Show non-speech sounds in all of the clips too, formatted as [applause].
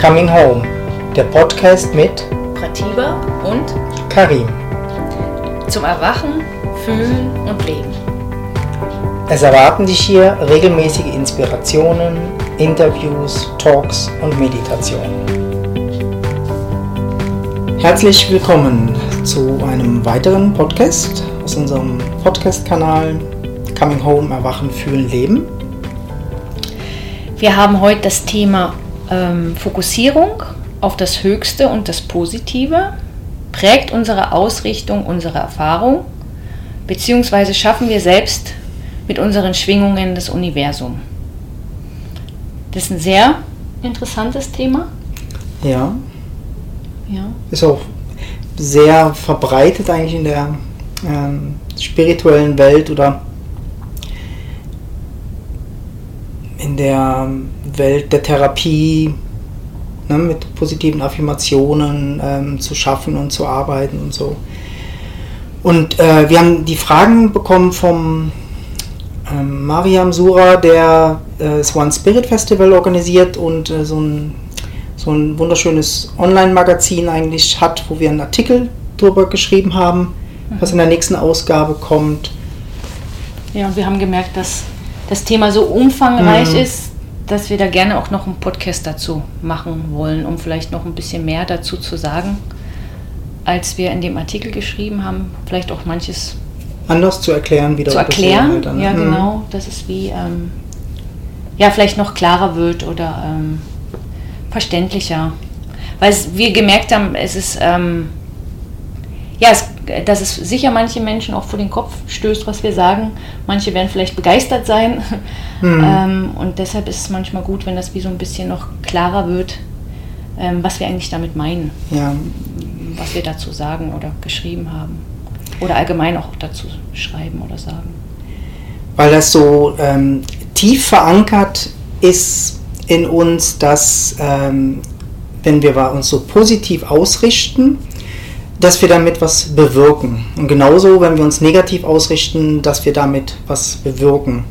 Coming Home, der Podcast mit Pratiba und Karim. zum Erwachen, Fühlen und Leben. Es erwarten dich hier regelmäßige Inspirationen, Interviews, Talks und Meditationen. Herzlich willkommen zu einem weiteren Podcast aus unserem Podcast-Kanal Coming Home, Erwachen, Fühlen, Leben. Wir haben heute das Thema ähm, Fokussierung auf das Höchste und das Positive. Prägt unsere Ausrichtung unsere Erfahrung, beziehungsweise schaffen wir selbst mit unseren Schwingungen das Universum. Das ist ein sehr interessantes Thema. Ja, Ja. ist auch sehr verbreitet eigentlich in der ähm, spirituellen Welt oder in der Welt der Therapie ne, mit positiven Affirmationen ähm, zu schaffen und zu arbeiten und so. Und äh, wir haben die Fragen bekommen vom ähm, Mariam Sura, der äh, das One Spirit Festival organisiert und äh, so ein so ein wunderschönes Online-Magazin eigentlich hat, wo wir einen Artikel drüber geschrieben haben, was in der nächsten Ausgabe kommt. Ja, und wir haben gemerkt, dass das Thema so umfangreich Mhm. ist, dass wir da gerne auch noch einen Podcast dazu machen wollen, um vielleicht noch ein bisschen mehr dazu zu sagen, als wir in dem Artikel geschrieben haben. Vielleicht auch manches Anders zu erklären, wieder zu erklären. halt dann. ja, Mhm. genau, dass es wie ähm, ja vielleicht noch klarer wird oder ähm, verständlicher. Weil es, wir gemerkt haben, es ist ähm, ja, es, dass es sicher manche Menschen auch vor den Kopf stößt, was wir sagen. Manche werden vielleicht begeistert sein. [laughs] Mhm. Ähm, und deshalb ist es manchmal gut, wenn das wie so ein bisschen noch klarer wird, ähm, was wir eigentlich damit meinen, Ja, was wir dazu sagen oder geschrieben haben. Oder allgemein auch dazu schreiben oder sagen. weil das so ähm, tief verankert ist in uns, dass ähm, wenn wir uns so positiv ausrichten, dass wir damit was bewirken. Und genauso, wenn wir uns negativ ausrichten, dass wir damit was bewirken.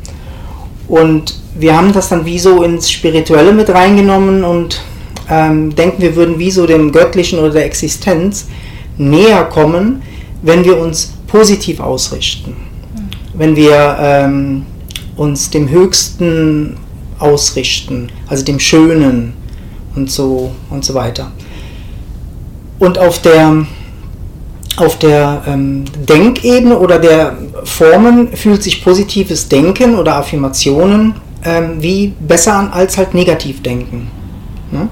Und wir haben das dann wie so ins Spirituelle mit reingenommen und ähm, denken, wir würden wie so dem Göttlichen oder der Existenz näher kommen, wenn wir uns positiv ausrichten. Wenn wir ähm, uns dem Höchsten ausrichten, also dem Schönen und so und so weiter. Und auf der auf der ähm, Denkebene oder der Formen fühlt sich positives Denken oder Affirmationen ähm, wie besser an als halt Negativdenken. Ne?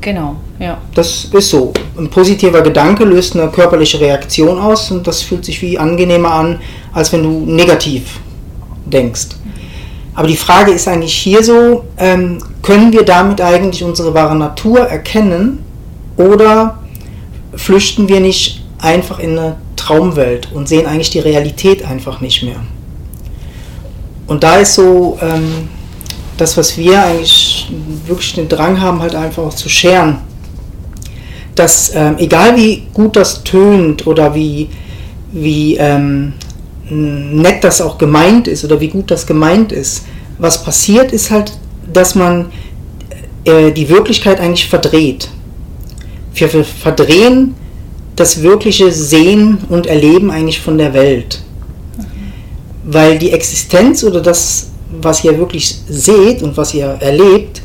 Genau, ja. Das ist so. Ein positiver Gedanke löst eine körperliche Reaktion aus und das fühlt sich wie angenehmer an, als wenn du negativ denkst. Aber die Frage ist eigentlich hier so, ähm, können wir damit eigentlich unsere wahre Natur erkennen oder flüchten wir nicht einfach in eine Traumwelt und sehen eigentlich die Realität einfach nicht mehr? Und da ist so ähm, das, was wir eigentlich wirklich den Drang haben, halt einfach auch zu scheren, dass ähm, egal wie gut das tönt oder wie, wie ähm, nett das auch gemeint ist oder wie gut das gemeint ist, was passiert ist halt, dass man äh, die Wirklichkeit eigentlich verdreht. Wir, verdrehen das wirkliche Sehen und Erleben eigentlich von der Welt. Weil die Existenz oder das, was ihr wirklich seht und was ihr erlebt,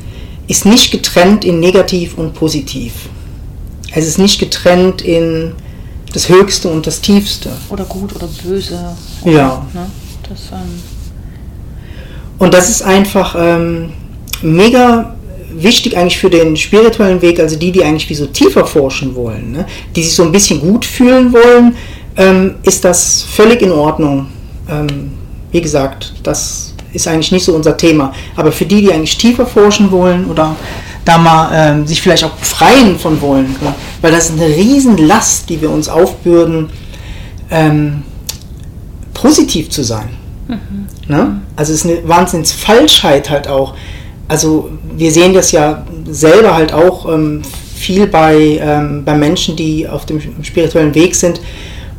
ist nicht getrennt in negativ und positiv. Es ist nicht getrennt in das Höchste und das Tiefste. Oder gut oder böse. Ja. Ne? Das, ähm, Und das ist einfach ähm, mega wichtig eigentlich für den spirituellen Weg, also die, die eigentlich wie so tiefer forschen wollen, ne? die sich so ein bisschen gut fühlen wollen, ähm, ist das völlig in Ordnung. Ähm, wie gesagt, das ist eigentlich nicht so unser Thema. Aber für die, die eigentlich tiefer forschen wollen oder da mal ähm, sich vielleicht auch befreien von wollen, ja? weil das ist eine Riesenlast, die wir uns aufbürden, ähm, positiv zu sein. Ne? Also es ist eine Wahnsinnsfalschheit halt auch. Also wir sehen das ja selber halt auch ähm, viel bei, ähm, bei Menschen, die auf dem spirituellen Weg sind,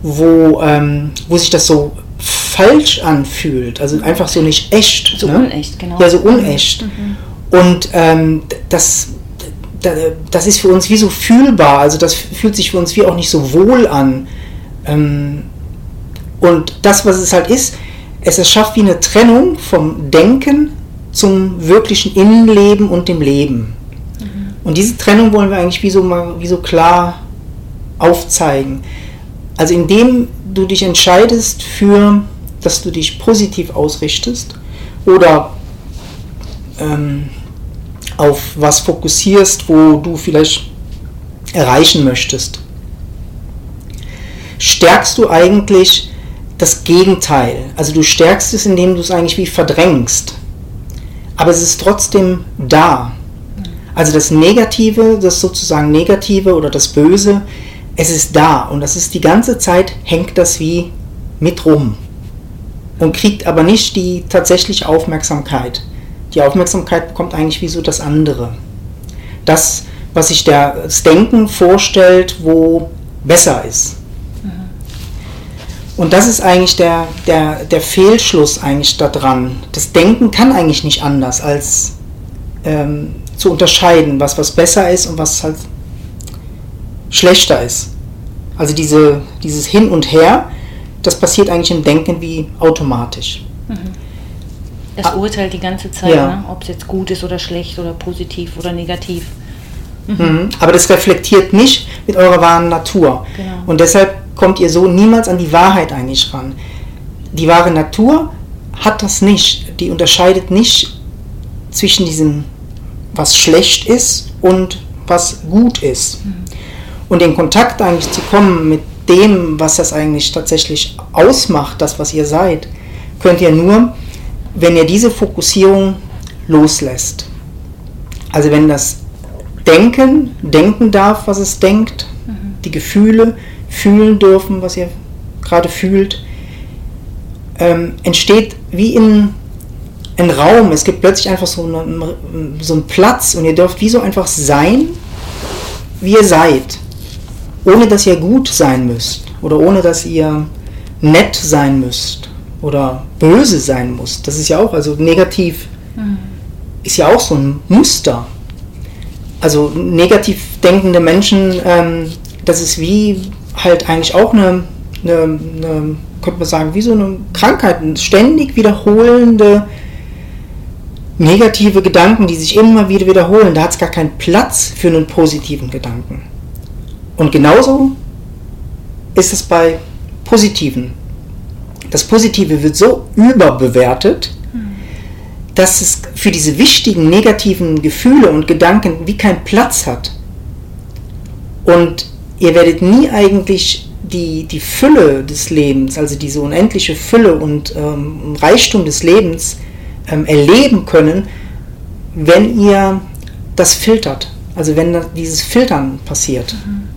wo, ähm, wo sich das so falsch anfühlt, also einfach so nicht echt. So ne? unecht, genau. Ja, so unecht. Und ähm, das, das ist für uns wie so fühlbar, also das fühlt sich für uns wie auch nicht so wohl an. Ähm, und das, was es halt ist, es erschafft wie eine Trennung vom Denken zum wirklichen Innenleben und dem Leben. Mhm. Und diese Trennung wollen wir eigentlich wie so, mal, wie so klar aufzeigen. Also indem du dich entscheidest für, dass du dich positiv ausrichtest oder ähm, auf was fokussierst, wo du vielleicht erreichen möchtest, stärkst du eigentlich das Gegenteil. Also du stärkst es, indem du es eigentlich wie verdrängst. Aber es ist trotzdem da. Also das Negative, das sozusagen Negative oder das Böse, es ist da und das ist die ganze Zeit, hängt das wie mit rum und kriegt aber nicht die tatsächliche Aufmerksamkeit. Die Aufmerksamkeit bekommt eigentlich wie so das andere. Das, was sich das Denken vorstellt, wo besser ist. Und das ist eigentlich der, der, der Fehlschluss eigentlich daran. Das Denken kann eigentlich nicht anders, als ähm, zu unterscheiden, was was besser ist und was halt schlechter ist. Also diese, dieses Hin und Her, das passiert eigentlich im Denken wie automatisch. Mhm. Es ah. urteilt die ganze Zeit, ja. ne? ob es jetzt gut ist oder schlecht oder positiv oder negativ. Mhm. Mhm. Aber das reflektiert nicht mit eurer wahren Natur. Genau. Und deshalb kommt ihr so niemals an die Wahrheit eigentlich ran. Die wahre Natur hat das nicht. Die unterscheidet nicht zwischen diesem, was schlecht ist und was gut ist. Mhm. Und in Kontakt eigentlich zu kommen mit dem, was das eigentlich tatsächlich ausmacht, das, was ihr seid, könnt ihr nur, wenn ihr diese Fokussierung loslässt. Also wenn das Denken denken darf, was es denkt, mhm. die Gefühle fühlen dürfen, was ihr gerade fühlt, ähm, entsteht wie in ein Raum. Es gibt plötzlich einfach so, eine, so einen Platz und ihr dürft wie so einfach sein, wie ihr seid. Ohne dass ihr gut sein müsst oder ohne dass ihr nett sein müsst oder böse sein müsst. Das ist ja auch, also negativ mhm. ist ja auch so ein Muster. Also negativ denkende Menschen, ähm, das ist wie halt eigentlich auch eine, eine, eine, könnte man sagen, wie so eine Krankheit, ständig wiederholende negative Gedanken, die sich immer wieder wiederholen. Da hat es gar keinen Platz für einen positiven Gedanken. Und genauso ist es bei positiven. Das Positive wird so überbewertet, dass es für diese wichtigen negativen Gefühle und Gedanken wie keinen Platz hat. Und ihr werdet nie eigentlich die, die Fülle des Lebens, also diese unendliche Fülle und ähm, Reichtum des Lebens ähm, erleben können, wenn ihr das filtert. Also wenn dieses Filtern passiert. Mhm.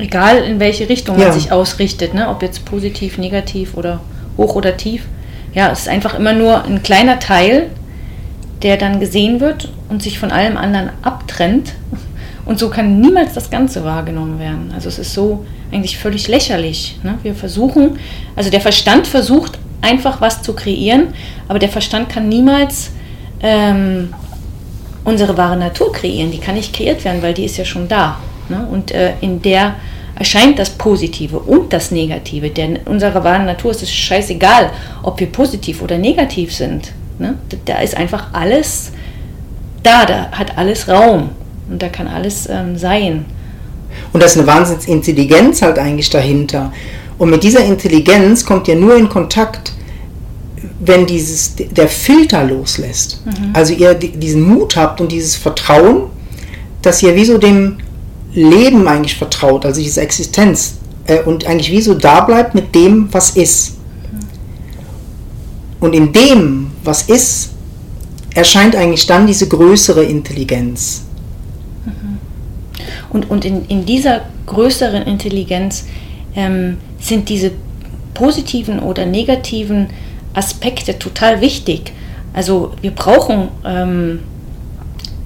Egal in welche Richtung ja. man sich ausrichtet, ne? ob jetzt positiv, negativ oder hoch oder tief. Ja, es ist einfach immer nur ein kleiner Teil, der dann gesehen wird und sich von allem anderen abtrennt und so kann niemals das Ganze wahrgenommen werden. Also es ist so eigentlich völlig lächerlich. Ne? Wir versuchen, also der Verstand versucht einfach was zu kreieren, aber der Verstand kann niemals ähm, unsere wahre Natur kreieren. Die kann nicht kreiert werden, weil die ist ja schon da. Ne? Und äh, in der erscheint das Positive und das Negative. Denn unserer wahren Natur ist es scheißegal, ob wir positiv oder negativ sind. Ne? Da ist einfach alles da, da hat alles Raum. Und da kann alles ähm, sein. Und da ist eine Wahnsinnsintelligenz halt eigentlich dahinter. Und mit dieser Intelligenz kommt ihr nur in Kontakt, wenn dieses, der Filter loslässt. Mhm. Also ihr diesen Mut habt und dieses Vertrauen, dass ihr wie so dem Leben eigentlich vertraut, also diese Existenz. Äh, und eigentlich wie so da bleibt mit dem, was ist. Mhm. Und in dem, was ist, erscheint eigentlich dann diese größere Intelligenz. Und, und in, in dieser größeren Intelligenz ähm, sind diese positiven oder negativen Aspekte total wichtig. Also wir brauchen ähm,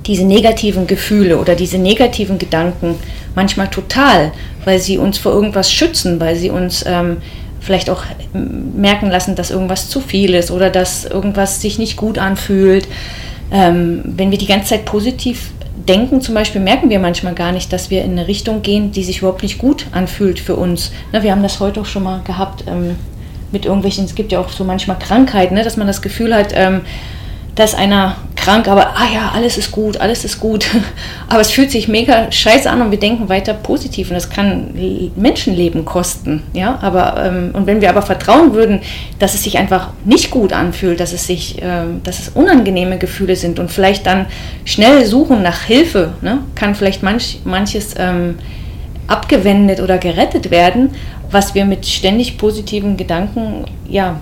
diese negativen Gefühle oder diese negativen Gedanken manchmal total, weil sie uns vor irgendwas schützen, weil sie uns ähm, vielleicht auch merken lassen, dass irgendwas zu viel ist oder dass irgendwas sich nicht gut anfühlt. Ähm, wenn wir die ganze Zeit positiv denken zum Beispiel, merken wir manchmal gar nicht, dass wir in eine Richtung gehen, die sich überhaupt nicht gut anfühlt für uns. Ne, wir haben das heute auch schon mal gehabt ähm, mit irgendwelchen, es gibt ja auch so manchmal Krankheiten, ne, dass man das Gefühl hat, ähm, da einer krank, aber ah ja, alles ist gut, alles ist gut. [laughs] Aber es fühlt sich mega scheiße an und wir denken weiter positiv und das kann Menschenleben kosten. Ja, aber ähm, und wenn wir aber vertrauen würden, dass es sich einfach nicht gut anfühlt, dass es sich, ähm, dass es unangenehme Gefühle sind und vielleicht dann schnell suchen nach Hilfe, ne, kann vielleicht manch, manches ähm, abgewendet oder gerettet werden, was wir mit ständig positiven Gedanken ja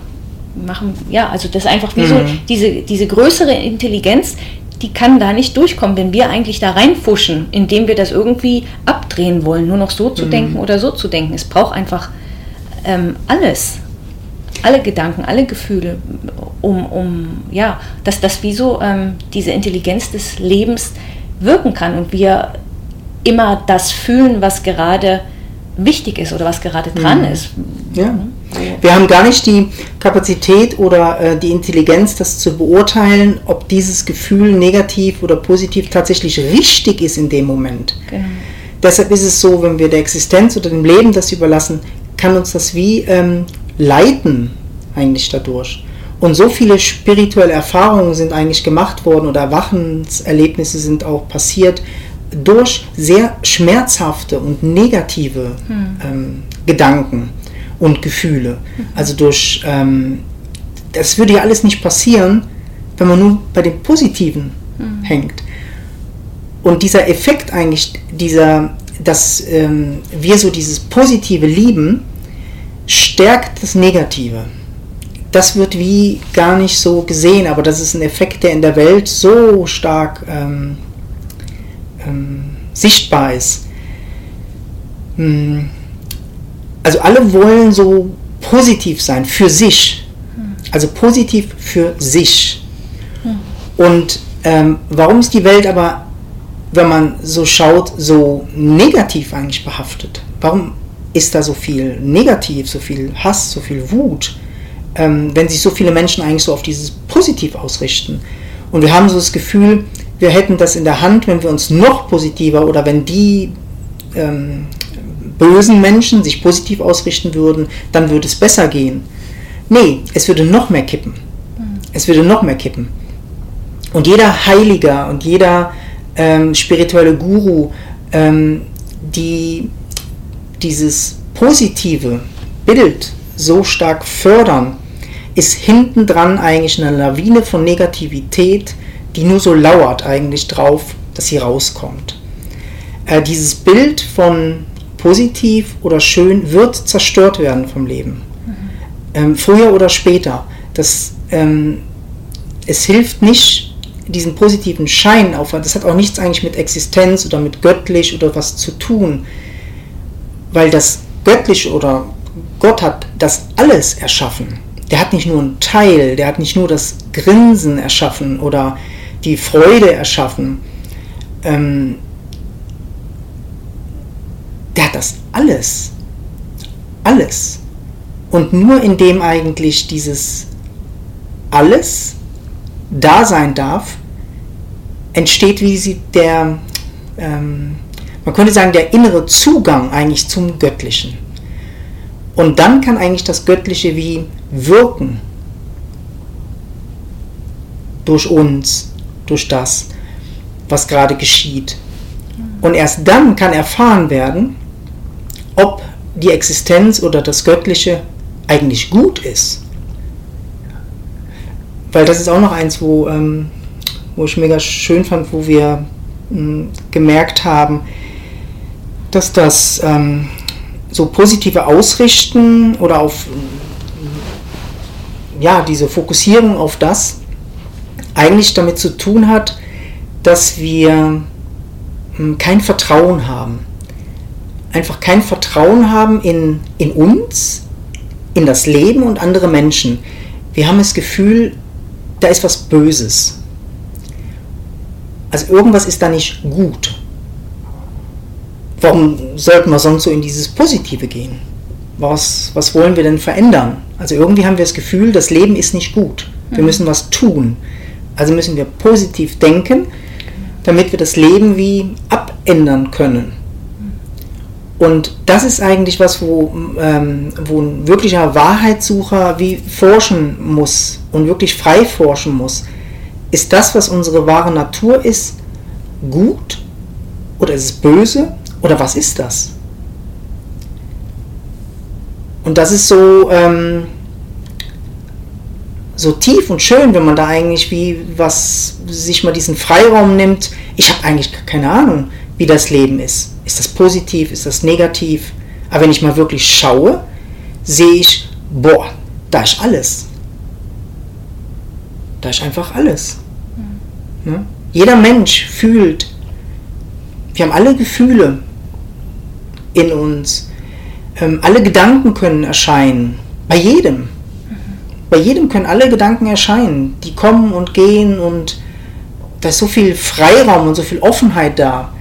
machen, ja, also das ist einfach wie mhm. so diese, diese größere Intelligenz, die kann da nicht durchkommen, wenn wir eigentlich da reinfuschen, indem wir das irgendwie abdrehen wollen, nur noch so zu mhm. denken oder so zu denken. Es braucht einfach ähm, alles, alle Gedanken, alle Gefühle, um, um ja, dass das wie so ähm, diese Intelligenz des Lebens wirken kann und wir immer das fühlen, was gerade wichtig ist oder was gerade dran mhm. ist. Ja. Wir haben gar nicht die Kapazität oder äh, die Intelligenz, das zu beurteilen, ob dieses Gefühl negativ oder positiv tatsächlich richtig ist in dem Moment. Genau. Deshalb ist es so, wenn wir der Existenz oder dem Leben das überlassen, kann uns das wie ähm, leiten eigentlich dadurch. Und so viele spirituelle Erfahrungen sind eigentlich gemacht worden oder Erwachenserlebnisse sind auch passiert durch sehr schmerzhafte und negative hm. ähm, Gedanken und Gefühle. Also durch, ähm, das würde ja alles nicht passieren, wenn man nur bei dem Positiven mhm. hängt. Und dieser Effekt eigentlich, dieser, dass ähm, wir so dieses Positive lieben, stärkt das Negative. Das wird wie gar nicht so gesehen, aber das ist ein Effekt, der in der Welt so stark ähm, ähm sichtbar ist. Hm also alle wollen so positiv sein für sich. Also positiv für sich. Und ähm, warum ist die Welt aber, wenn man so schaut, so negativ eigentlich behaftet? Warum ist da so viel Negativ, so viel Hass, so viel Wut, ähm, wenn sich so viele Menschen eigentlich so auf dieses Positiv ausrichten? Und wir haben so das Gefühl, wir hätten das in der Hand, wenn wir uns noch positiver oder wenn die ähm, bösen Menschen sich positiv ausrichten würden, dann würde es besser gehen. Nee, es würde noch mehr kippen. Mhm. Es würde noch mehr kippen. Und jeder Heiliger und jeder ähm, spirituelle Guru, ähm, die dieses positive Bild so stark fördern, ist hinten dran eigentlich eine Lawine von Negativität, die nur so lauert eigentlich drauf, dass sie rauskommt. Äh, dieses Bild von positiv oder schön, wird zerstört werden vom Leben. Mhm. Ähm, früher oder später. Das, ähm, es hilft nicht, diesen positiven Schein auf. Das hat auch nichts eigentlich mit Existenz oder mit göttlich oder was zu tun. Weil das göttliche oder Gott hat das alles erschaffen. Der hat nicht nur einen Teil, der hat nicht nur das Grinsen erschaffen oder die Freude erschaffen. Ähm, der hat das alles. Alles. Und nur indem eigentlich dieses alles da sein darf, entsteht wie sie der, ähm, man könnte sagen, der innere Zugang eigentlich zum Göttlichen. Und dann kann eigentlich das Göttliche wie wirken durch uns, durch das, was gerade geschieht. Und erst dann kann erfahren werden, ob die Existenz oder das Göttliche eigentlich gut ist. Weil das ist auch noch eins, wo, ähm, wo ich mega schön fand, wo wir ähm, gemerkt haben, dass das ähm, so positive Ausrichten oder auf ja, diese Fokussierung auf das eigentlich damit zu tun hat, dass wir ähm, kein Vertrauen haben einfach kein Vertrauen haben in, in uns, in das Leben und andere Menschen. Wir haben das Gefühl, da ist was Böses. Also irgendwas ist da nicht gut. Warum sollten wir sonst so in dieses Positive gehen? Was, was wollen wir denn verändern? Also irgendwie haben wir das Gefühl, das Leben ist nicht gut. Wir mhm. müssen was tun. Also müssen wir positiv denken damit wir das Leben wie abändern können. Und das ist eigentlich was, wo, ähm, wo ein wirklicher Wahrheitssucher wie forschen muss und wirklich frei forschen muss. Ist das, was unsere wahre Natur ist, gut oder ist es böse oder was ist das? Und das ist so, ähm, so tief und schön, wenn man da eigentlich wie was sich mal diesen Freiraum nimmt. Ich habe eigentlich keine Ahnung, wie das Leben ist. Ist das positiv, ist das negativ? Aber wenn ich mal wirklich schaue, sehe ich, boah, da ist alles. Da ist einfach alles. Mhm. Ne? Jeder Mensch fühlt. Wir haben alle Gefühle in uns. Ähm, alle Gedanken können erscheinen. Bei jedem. Bei jedem können alle Gedanken erscheinen. Die kommen und gehen und da ist so viel Freiraum und so viel Offenheit da.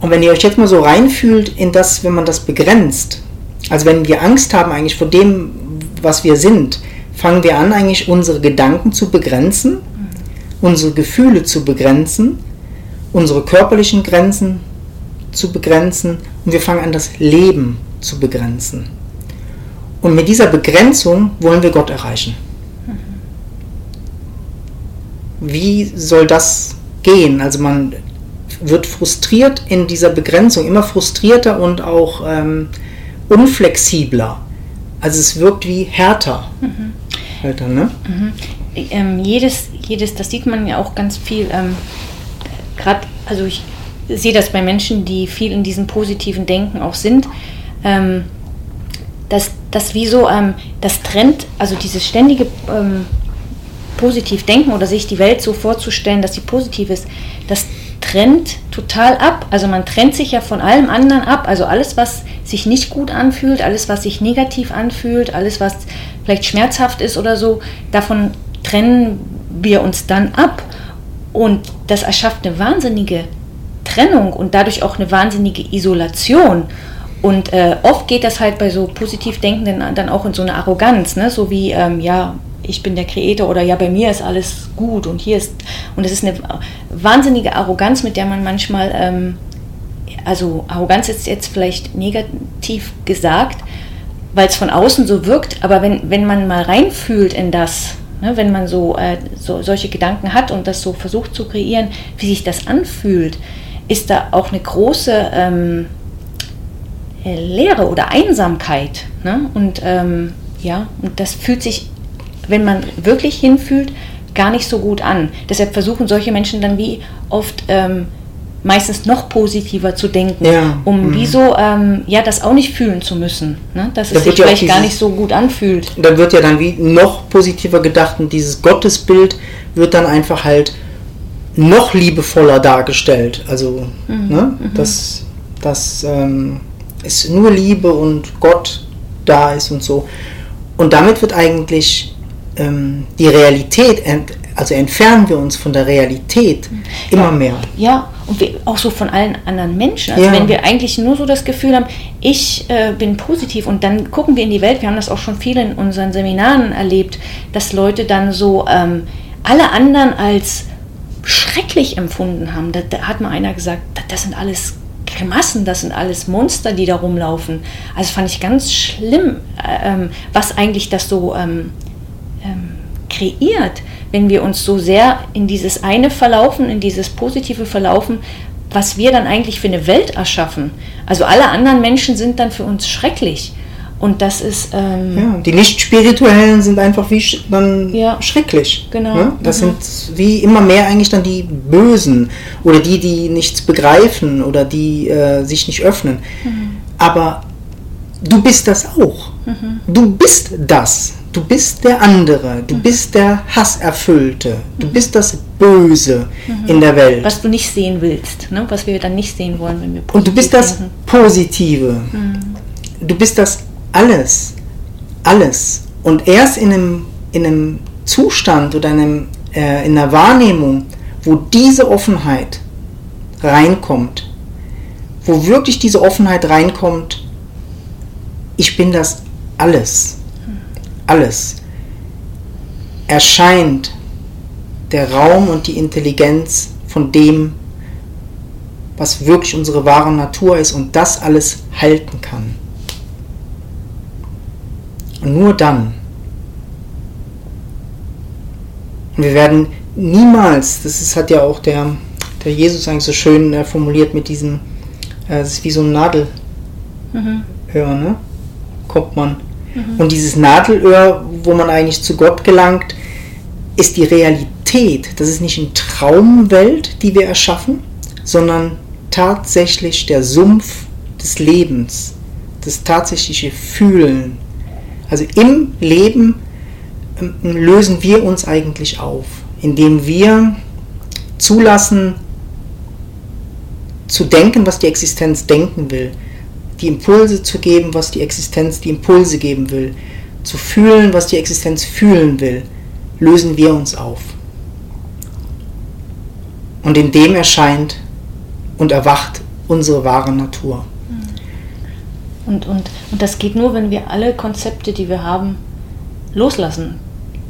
Und wenn ihr euch jetzt mal so reinfühlt in das, wenn man das begrenzt, also wenn wir Angst haben eigentlich vor dem, was wir sind, fangen wir an eigentlich unsere Gedanken zu begrenzen, unsere Gefühle zu begrenzen, unsere körperlichen Grenzen zu begrenzen und wir fangen an das Leben zu begrenzen. Und mit dieser Begrenzung wollen wir Gott erreichen. Wie soll das gehen? Also man wird frustriert in dieser Begrenzung, immer frustrierter und auch ähm, unflexibler. Also es wirkt wie härter. Mhm. Härter ne? Mhm. Ähm, jedes, jedes, das sieht man ja auch ganz viel, ähm, gerade, also ich sehe das bei Menschen, die viel in diesem positiven Denken auch sind, ähm, dass das wie so, ähm, das Trend, also dieses ständige ähm, positiv denken oder sich die Welt so vorzustellen, dass sie positiv ist, das trennt total ab. Also man trennt sich ja von allem anderen ab. Also alles, was sich nicht gut anfühlt, alles, was sich negativ anfühlt, alles, was vielleicht schmerzhaft ist oder so, davon trennen wir uns dann ab. Und das erschafft eine wahnsinnige Trennung und dadurch auch eine wahnsinnige Isolation. Und äh, oft geht das halt bei so positiv Denkenden dann auch in so eine Arroganz, ne? so wie, ähm, ja, ich bin der Creator oder ja, bei mir ist alles gut und hier ist, und es ist eine wahnsinnige Arroganz, mit der man manchmal, ähm, also Arroganz ist jetzt vielleicht negativ gesagt, weil es von außen so wirkt, aber wenn, wenn man mal reinfühlt in das, ne, wenn man so, äh, so solche Gedanken hat und das so versucht zu kreieren, wie sich das anfühlt, ist da auch eine große ähm, äh, Leere oder Einsamkeit. Ne? Und ähm, ja, und das fühlt sich wenn man wirklich hinfühlt, gar nicht so gut an. Deshalb versuchen solche Menschen dann wie oft ähm, meistens noch positiver zu denken, ja. um mhm. wie so, ähm, ja, das auch nicht fühlen zu müssen, ne? dass es sich vielleicht dieses, gar nicht so gut anfühlt. Dann wird ja dann wie noch positiver gedacht und dieses Gottesbild wird dann einfach halt noch liebevoller dargestellt. Also, mhm. ne? Mhm. dass, dass ähm, es nur Liebe und Gott da ist und so. Und damit wird eigentlich ähm, die Realität, also entfernen wir uns von der Realität immer ja, mehr. Ja, und wir, auch so von allen anderen Menschen. Also ja. wenn wir eigentlich nur so das Gefühl haben, ich äh, bin positiv und dann gucken wir in die Welt, wir haben das auch schon viel in unseren Seminaren erlebt, dass Leute dann so ähm, alle anderen als schrecklich empfunden haben. Da, da hat mal einer gesagt, das, das sind alles Grimassen, das sind alles Monster, die da rumlaufen. Also fand ich ganz schlimm, äh, ähm, was eigentlich das so ähm, ähm, kreiert, wenn wir uns so sehr in dieses eine verlaufen, in dieses positive verlaufen, was wir dann eigentlich für eine Welt erschaffen. Also alle anderen Menschen sind dann für uns schrecklich. Und das ist. Ähm, ja, die nicht-spirituellen sind einfach wie sch dann ja, schrecklich. Genau. Ne? Das mhm. sind wie immer mehr eigentlich dann die Bösen oder die, die nichts begreifen oder die äh, sich nicht öffnen. Mhm. Aber du bist das auch. Mhm. Du bist das. Du bist der andere, du mhm. bist der Hasserfüllte, du mhm. bist das Böse mhm. in der Welt. Was du nicht sehen willst, ne? was wir dann nicht sehen wollen, wenn wir positiv Und du bist das denken. Positive. Mhm. Du bist das alles. Alles. Und erst in einem, in einem Zustand oder einem, äh, in einer Wahrnehmung, wo diese Offenheit reinkommt, wo wirklich diese Offenheit reinkommt, ich bin das alles alles, erscheint der Raum und die Intelligenz von dem, was wirklich unsere wahre Natur ist und das alles halten kann. Und nur dann. Und wir werden niemals, das ist, hat ja auch der, der Jesus eigentlich so schön äh, formuliert mit diesem, äh, das ist wie so ein Nadelöhr, mhm. ne? Kommt man. Mhm. Und dieses Nadelöhr, wo man eigentlich zu Gott gelangt, ist die Realität. Das ist nicht eine Traumwelt, die wir erschaffen, sondern tatsächlich der Sumpf des Lebens, das tatsächliche Fühlen. Also im Leben ähm, lösen wir uns eigentlich auf, indem wir zulassen, zu denken, was die Existenz denken will, die Impulse zu geben, was die Existenz die Impulse geben will, zu fühlen, was die Existenz fühlen will, lösen wir uns auf. Und in dem erscheint und erwacht unsere wahre Natur. Und, und, und das geht nur, wenn wir alle Konzepte, die wir haben, loslassen.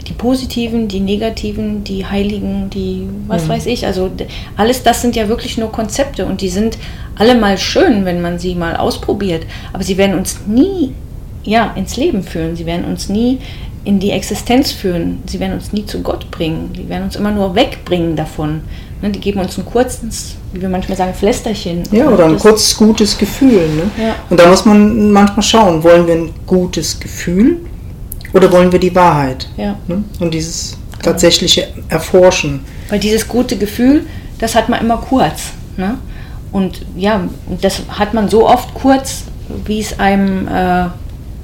Die positiven, die negativen, die heiligen, die was mhm. weiß ich. Also alles das sind ja wirklich nur Konzepte und die sind alle mal schön, wenn man sie mal ausprobiert. Aber sie werden uns nie ja, ins Leben führen. Sie werden uns nie in die Existenz führen. Sie werden uns nie zu Gott bringen. Sie werden uns immer nur wegbringen davon. Ne, die geben uns ein kurzes, wie wir manchmal sagen, Flästerchen. Ja, oder ein kurzes gutes Gefühl. Ne? Ja. Und da muss man manchmal schauen, wollen wir ein gutes Gefühl oder wollen wir die Wahrheit? Ja. Ne? Und dieses tatsächliche Erforschen. Weil dieses gute Gefühl, das hat man immer kurz. Ne? Und ja, das hat man so oft kurz, wie es einem äh,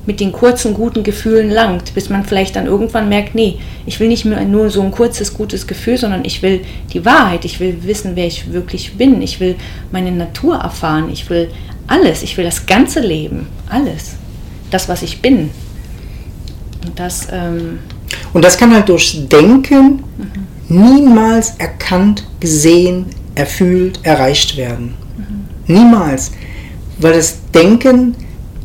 mit den kurzen, guten Gefühlen langt, bis man vielleicht dann irgendwann merkt, nee, ich will nicht nur so ein kurzes, gutes Gefühl, sondern ich will die Wahrheit, ich will wissen, wer ich wirklich bin, ich will meine Natur erfahren, ich will alles, ich will das ganze Leben, alles, das, was ich bin. Und das, ähm Und das kann halt durchs Denken mhm. niemals erkannt, gesehen, erfühlt, erreicht werden. Mhm. Niemals. Weil das Denken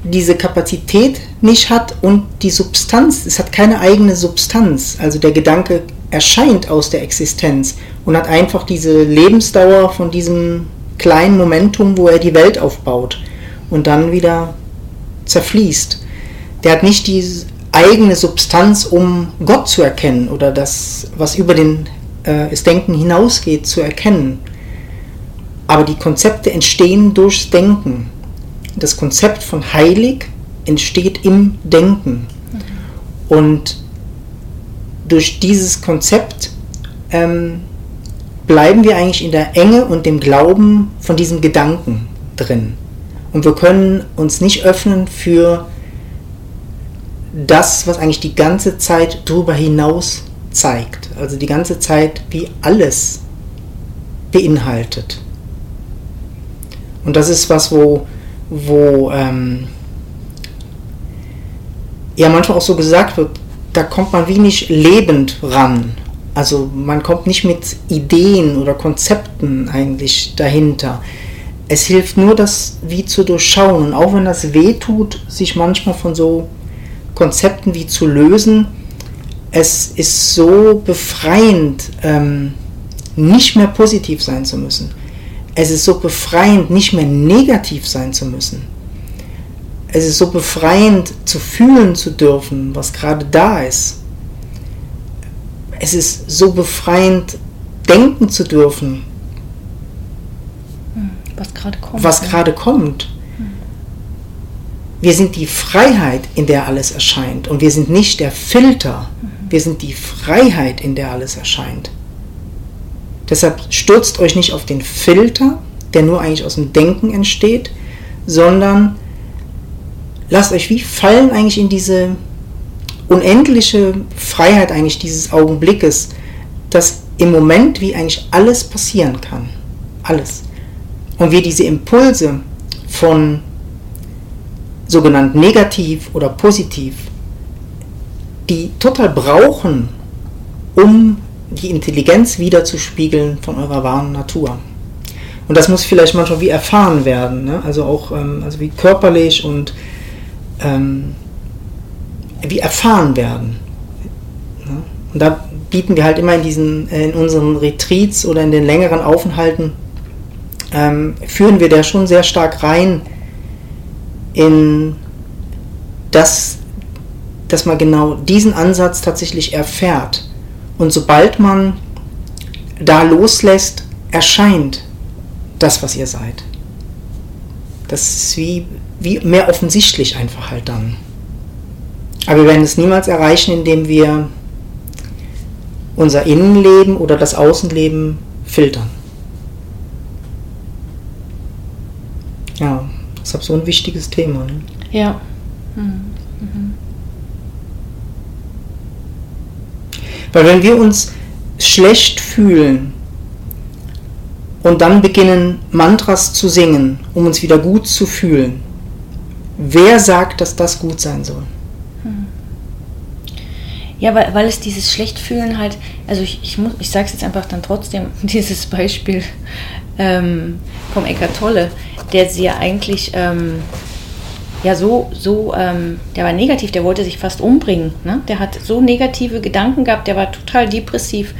diese Kapazität nicht hat und die Substanz, es hat keine eigene Substanz. Also der Gedanke erscheint aus der Existenz und hat einfach diese Lebensdauer von diesem kleinen Momentum, wo er die Welt aufbaut und dann wieder zerfließt. Der hat nicht die eigene Substanz, um Gott zu erkennen oder das, was über den, äh, das Denken hinausgeht, zu erkennen. Aber die Konzepte entstehen durchs Denken das Konzept von heilig entsteht im Denken. Und durch dieses Konzept ähm, bleiben wir eigentlich in der Enge und dem Glauben von diesem Gedanken drin. Und wir können uns nicht öffnen für das, was eigentlich die ganze Zeit darüber hinaus zeigt. Also die ganze Zeit, wie alles beinhaltet. Und das ist was, wo wo ähm, ja manchmal auch so gesagt wird, da kommt man wenig lebend ran. Also man kommt nicht mit Ideen oder Konzepten eigentlich dahinter. Es hilft nur, das wie zu durchschauen. Und auch wenn das weh tut, sich manchmal von so Konzepten wie zu lösen, es ist so befreiend, ähm, nicht mehr positiv sein zu müssen. Es ist so befreiend, nicht mehr negativ sein zu müssen. Es ist so befreiend zu fühlen zu dürfen, was gerade da ist. Es ist so befreiend, denken zu dürfen, hm, was gerade kommt. Was gerade kommt. Wir sind die Freiheit, in der alles erscheint. Und wir sind nicht der Filter. Hm. Wir sind die Freiheit, in der alles erscheint. Deshalb stürzt euch nicht auf den Filter, der nur eigentlich aus dem Denken entsteht, sondern lasst euch wie fallen eigentlich in diese unendliche Freiheit eigentlich dieses Augenblickes, dass im Moment wie eigentlich alles passieren kann. Alles. Und wir diese Impulse von sogenannt negativ oder positiv, die total brauchen, um die Intelligenz wiederzuspiegeln von eurer wahren Natur. Und das muss vielleicht manchmal wie erfahren werden, ne? also auch ähm, also wie körperlich und ähm, wie erfahren werden. Ne? Und da bieten wir halt immer in diesen, äh, in unseren Retreats oder in den längeren Aufenthalten, ähm, führen wir da schon sehr stark rein in das, dass man genau diesen Ansatz tatsächlich erfährt. Und sobald man da loslässt, erscheint das, was ihr seid. Das ist wie, wie mehr offensichtlich einfach halt dann. Aber wir werden es niemals erreichen, indem wir unser Innenleben oder das Außenleben filtern. Ist so ein wichtiges Thema. Ne? Ja. Mhm. Mhm. Weil wenn wir uns schlecht fühlen und dann beginnen Mantras zu singen, um uns wieder gut zu fühlen, wer sagt, dass das gut sein soll? Ja, weil, weil es dieses Schlechtfühlen halt, also ich, ich, muss, ich sage es jetzt einfach dann trotzdem, [laughs] dieses Beispiel ähm, vom Eckart Tolle, der sie ja eigentlich ähm, ja so, so ähm, der war negativ, der wollte sich fast umbringen. Ne? Der hat so negative Gedanken gehabt, der war total depressiv.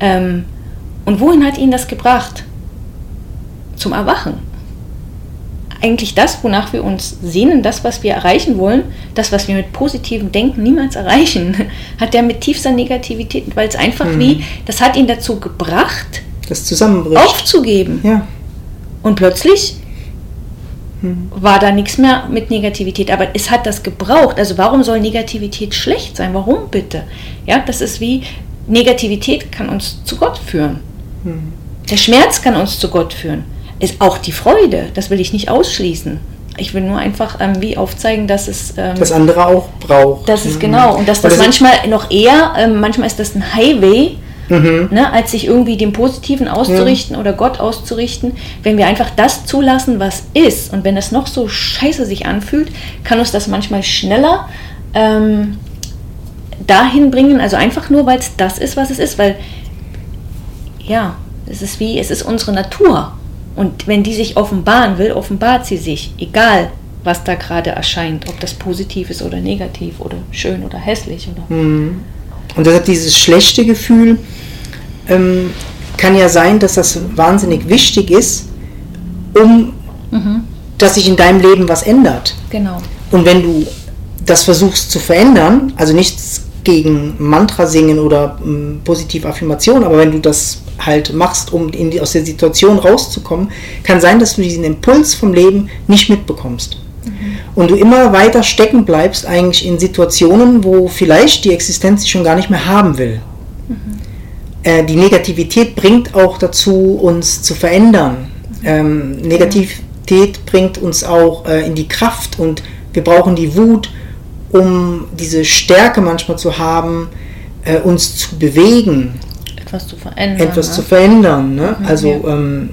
Ähm, und wohin hat ihn das gebracht? Zum Erwachen eigentlich das, wonach wir uns sehnen, das, was wir erreichen wollen, das, was wir mit positivem Denken niemals erreichen, [laughs] hat er mit tiefster Negativität, weil es einfach mhm. wie, das hat ihn dazu gebracht, das zusammenbricht. aufzugeben. Ja. Und plötzlich mhm. war da nichts mehr mit Negativität. Aber es hat das gebraucht. Also warum soll Negativität schlecht sein? Warum bitte? Ja, das ist wie, Negativität kann uns zu Gott führen. Mhm. Der Schmerz kann uns zu Gott führen ist auch die Freude. Das will ich nicht ausschließen. Ich will nur einfach ähm, wie aufzeigen, dass es ähm, das andere auch braucht. Das ist mhm. genau und dass das, das manchmal noch eher, ähm, manchmal ist das ein Highway, mhm. ne, als sich irgendwie dem Positiven auszurichten ja. oder Gott auszurichten. Wenn wir einfach das zulassen, was ist und wenn es noch so scheiße sich anfühlt, kann uns das manchmal schneller ähm, dahin bringen. Also einfach nur, weil es das ist, was es ist, weil ja, es ist wie, es ist unsere Natur. Und wenn die sich offenbaren will, offenbart sie sich, egal was da gerade erscheint, ob das positiv ist oder negativ oder schön oder hässlich. Oder mhm. Und deshalb dieses schlechte Gefühl ähm, kann ja sein, dass das wahnsinnig wichtig ist, um mhm. dass sich in deinem Leben was ändert. Genau. Und wenn du das versuchst zu verändern, also nichts gegen Mantra singen oder ähm, positive Affirmation, aber wenn du das halt machst, um die, aus der Situation rauszukommen, kann sein, dass du diesen Impuls vom Leben nicht mitbekommst. Mhm. Und du immer weiter stecken bleibst eigentlich in Situationen, wo vielleicht die Existenz dich schon gar nicht mehr haben will. Äh, die Negativität bringt auch dazu, uns zu verändern. Ähm, Negativität bringt uns auch äh, in die Kraft und wir brauchen die Wut, um diese Stärke manchmal zu haben, äh, uns zu bewegen etwas zu verändern. Etwas ne? zu verändern, ne? Mhm, also ja. ähm,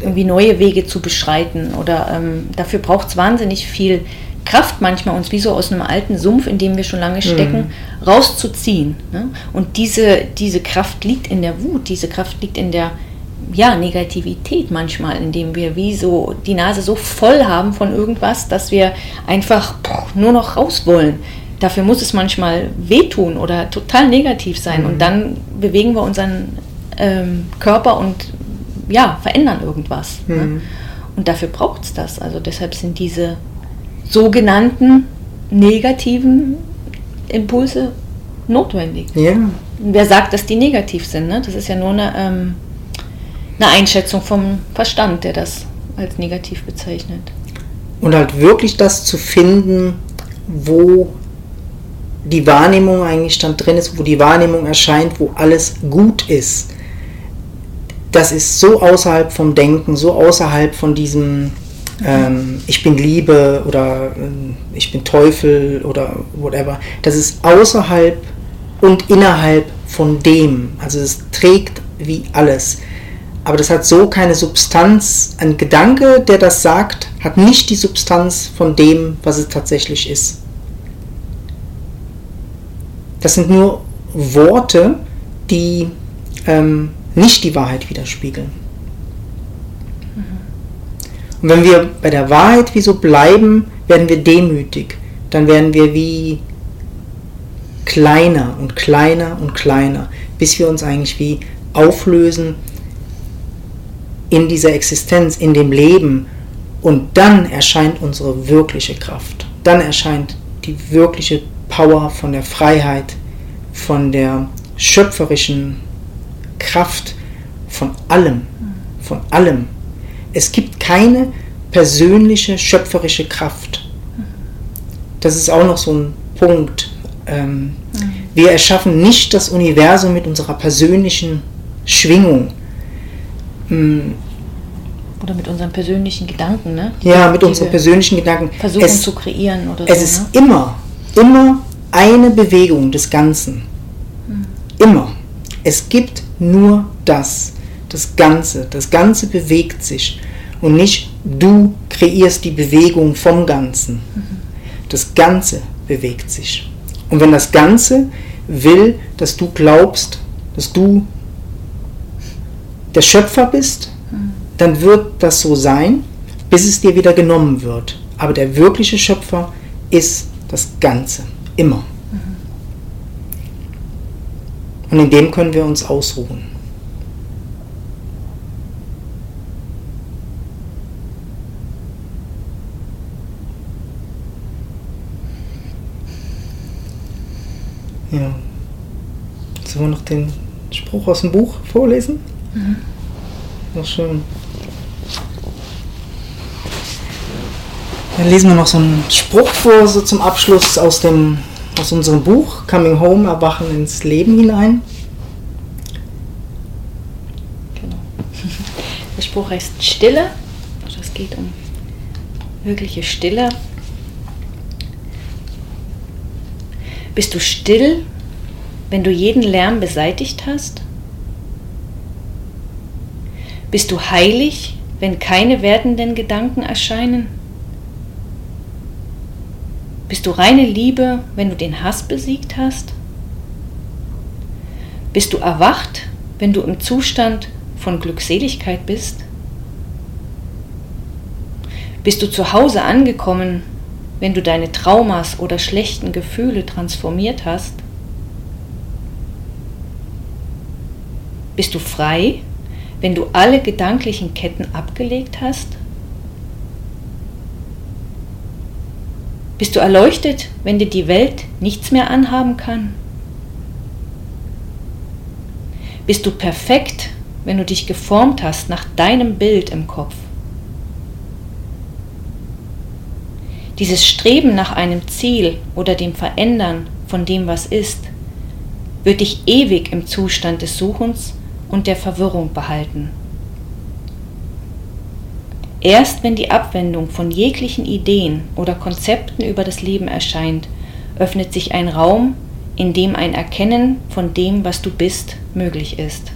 irgendwie neue Wege zu beschreiten oder ähm, dafür braucht es wahnsinnig viel Kraft manchmal, uns wie so aus einem alten Sumpf, in dem wir schon lange stecken, mhm. rauszuziehen. Ne? Und diese, diese Kraft liegt in der Wut, diese Kraft liegt in der ja, Negativität manchmal, indem wir wie so die Nase so voll haben von irgendwas, dass wir einfach nur noch raus wollen dafür muss es manchmal wehtun oder total negativ sein. Mhm. Und dann bewegen wir unseren ähm, Körper und ja, verändern irgendwas. Ne? Mhm. Ne? Und dafür braucht es das. Also deshalb sind diese sogenannten negativen Impulse notwendig. Ja. Wer sagt, dass die negativ sind? Ne? Das ist ja nur eine, ähm, eine Einschätzung vom Verstand, der das als negativ bezeichnet. Und halt wirklich das zu finden, wo die Wahrnehmung eigentlich dann drin ist, wo die Wahrnehmung erscheint, wo alles gut ist. Das ist so außerhalb vom Denken, so außerhalb von diesem ähm, Ich bin Liebe oder äh, Ich bin Teufel oder whatever. Das ist außerhalb und innerhalb von dem. Also es trägt wie alles. Aber das hat so keine Substanz. Ein Gedanke, der das sagt, hat nicht die Substanz von dem, was es tatsächlich ist. Das sind nur Worte, die ähm, nicht die Wahrheit widerspiegeln. Und wenn wir bei der Wahrheit wie so bleiben, werden wir demütig. Dann werden wir wie kleiner und kleiner und kleiner. bis wir uns eigentlich wie auflösen in dieser Existenz, in dem Leben. Und dann erscheint unsere wirkliche Kraft. Dann erscheint die wirkliche Power von der Freiheit, von der schöpferischen Kraft, von allem, von allem. Es gibt keine persönliche schöpferische Kraft. Das ist auch noch so ein Punkt. Ähm, wir erschaffen nicht das Universum mit unserer persönlichen Schwingung. Mm. Oder mit unseren persönlichen Gedanken, ne? Ja, mit unseren persönlichen Gedanken. Versuchen es, zu kreieren oder Es so, ist ne? immer, immer eine Bewegung des Ganzen. Hm. Immer. Es gibt nur das. Das Ganze. Das Ganze bewegt sich. Und nicht du kreierst die Bewegung vom Ganzen. Das Ganze bewegt sich. Und wenn das Ganze will, dass du glaubst, dass du der Schöpfer bist, dann wird das so sein, bis es dir wieder genommen wird. Aber der wirkliche Schöpfer ist das Ganze, immer. Und in dem können wir uns ausruhen. Ja. Sollen wir noch den Spruch aus dem Buch vorlesen? Mhm. Noch schön. Dann lesen wir noch so einen Spruch vor, so zum Abschluss aus, dem, aus unserem Buch Coming Home, Erwachen ins Leben hinein. Genau. [laughs] Der Spruch heißt Stille. Also es geht um wirkliche Stille. Bist du still, wenn du jeden Lärm beseitigt hast? Bist du heilig, wenn keine werdenden Gedanken erscheinen? Bist du reine Liebe, wenn du den Hass besiegt hast? Bist du erwacht, wenn du im Zustand von Glückseligkeit bist? Bist du zu Hause angekommen, wenn du deine Traumas oder schlechten Gefühle transformiert hast? Bist du frei, wenn du alle gedanklichen Ketten abgelegt hast? Bist du erleuchtet, wenn dir die Welt nichts mehr anhaben kann? Bist du perfekt, wenn du dich geformt hast nach deinem Bild im Kopf? Dieses Streben nach einem Ziel oder dem Verändern von dem, was ist, wird dich ewig im Zustand des Suchens und der Verwirrung behalten. Erst wenn die Abwendung von jeglichen Ideen oder Konzepten über das Leben erscheint, öffnet sich ein Raum, in dem ein Erkennen von dem, was du bist, möglich ist.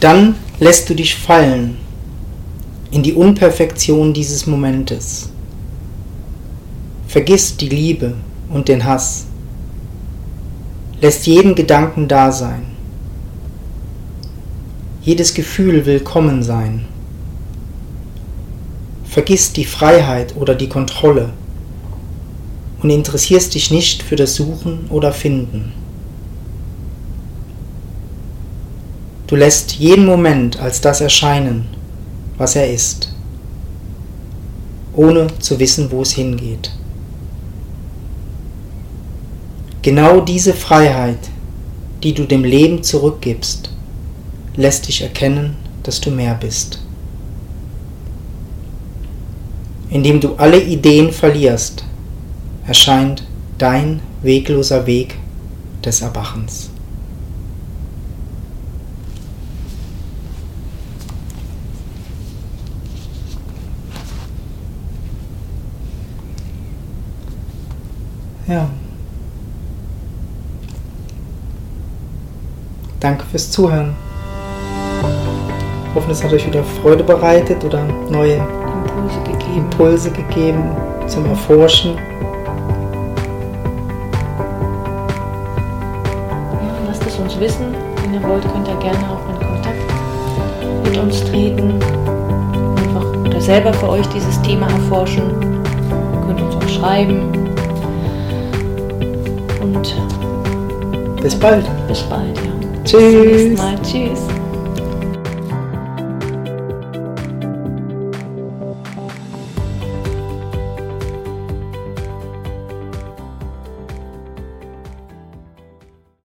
Dann lässt du dich fallen in die Unperfektion dieses Momentes. Vergiss die Liebe und den Hass lässt jeden Gedanken da sein. Jedes Gefühl willkommen sein. Vergiss die Freiheit oder die Kontrolle und interessierst dich nicht für das Suchen oder Finden. Du lässt jeden Moment als das erscheinen, was er ist, ohne zu wissen, wo es hingeht. Genau diese Freiheit, die du dem Leben zurückgibst, lässt dich erkennen, dass du mehr bist. Indem du alle Ideen verlierst, erscheint dein wegloser Weg des Erwachens. Ja. Danke fürs Zuhören. Ich hoffe, es hat euch wieder Freude bereitet oder neue Impulse gegeben, Impulse gegeben zum Erforschen. Ja, lasst es uns wissen. Wenn ihr wollt, könnt ihr gerne auch in Kontakt mit uns treten. Einfach oder selber für euch dieses Thema erforschen. Ihr könnt uns auch schreiben. Bis bald. Bis bald, ja. Tschüss. Mal. Tschüss.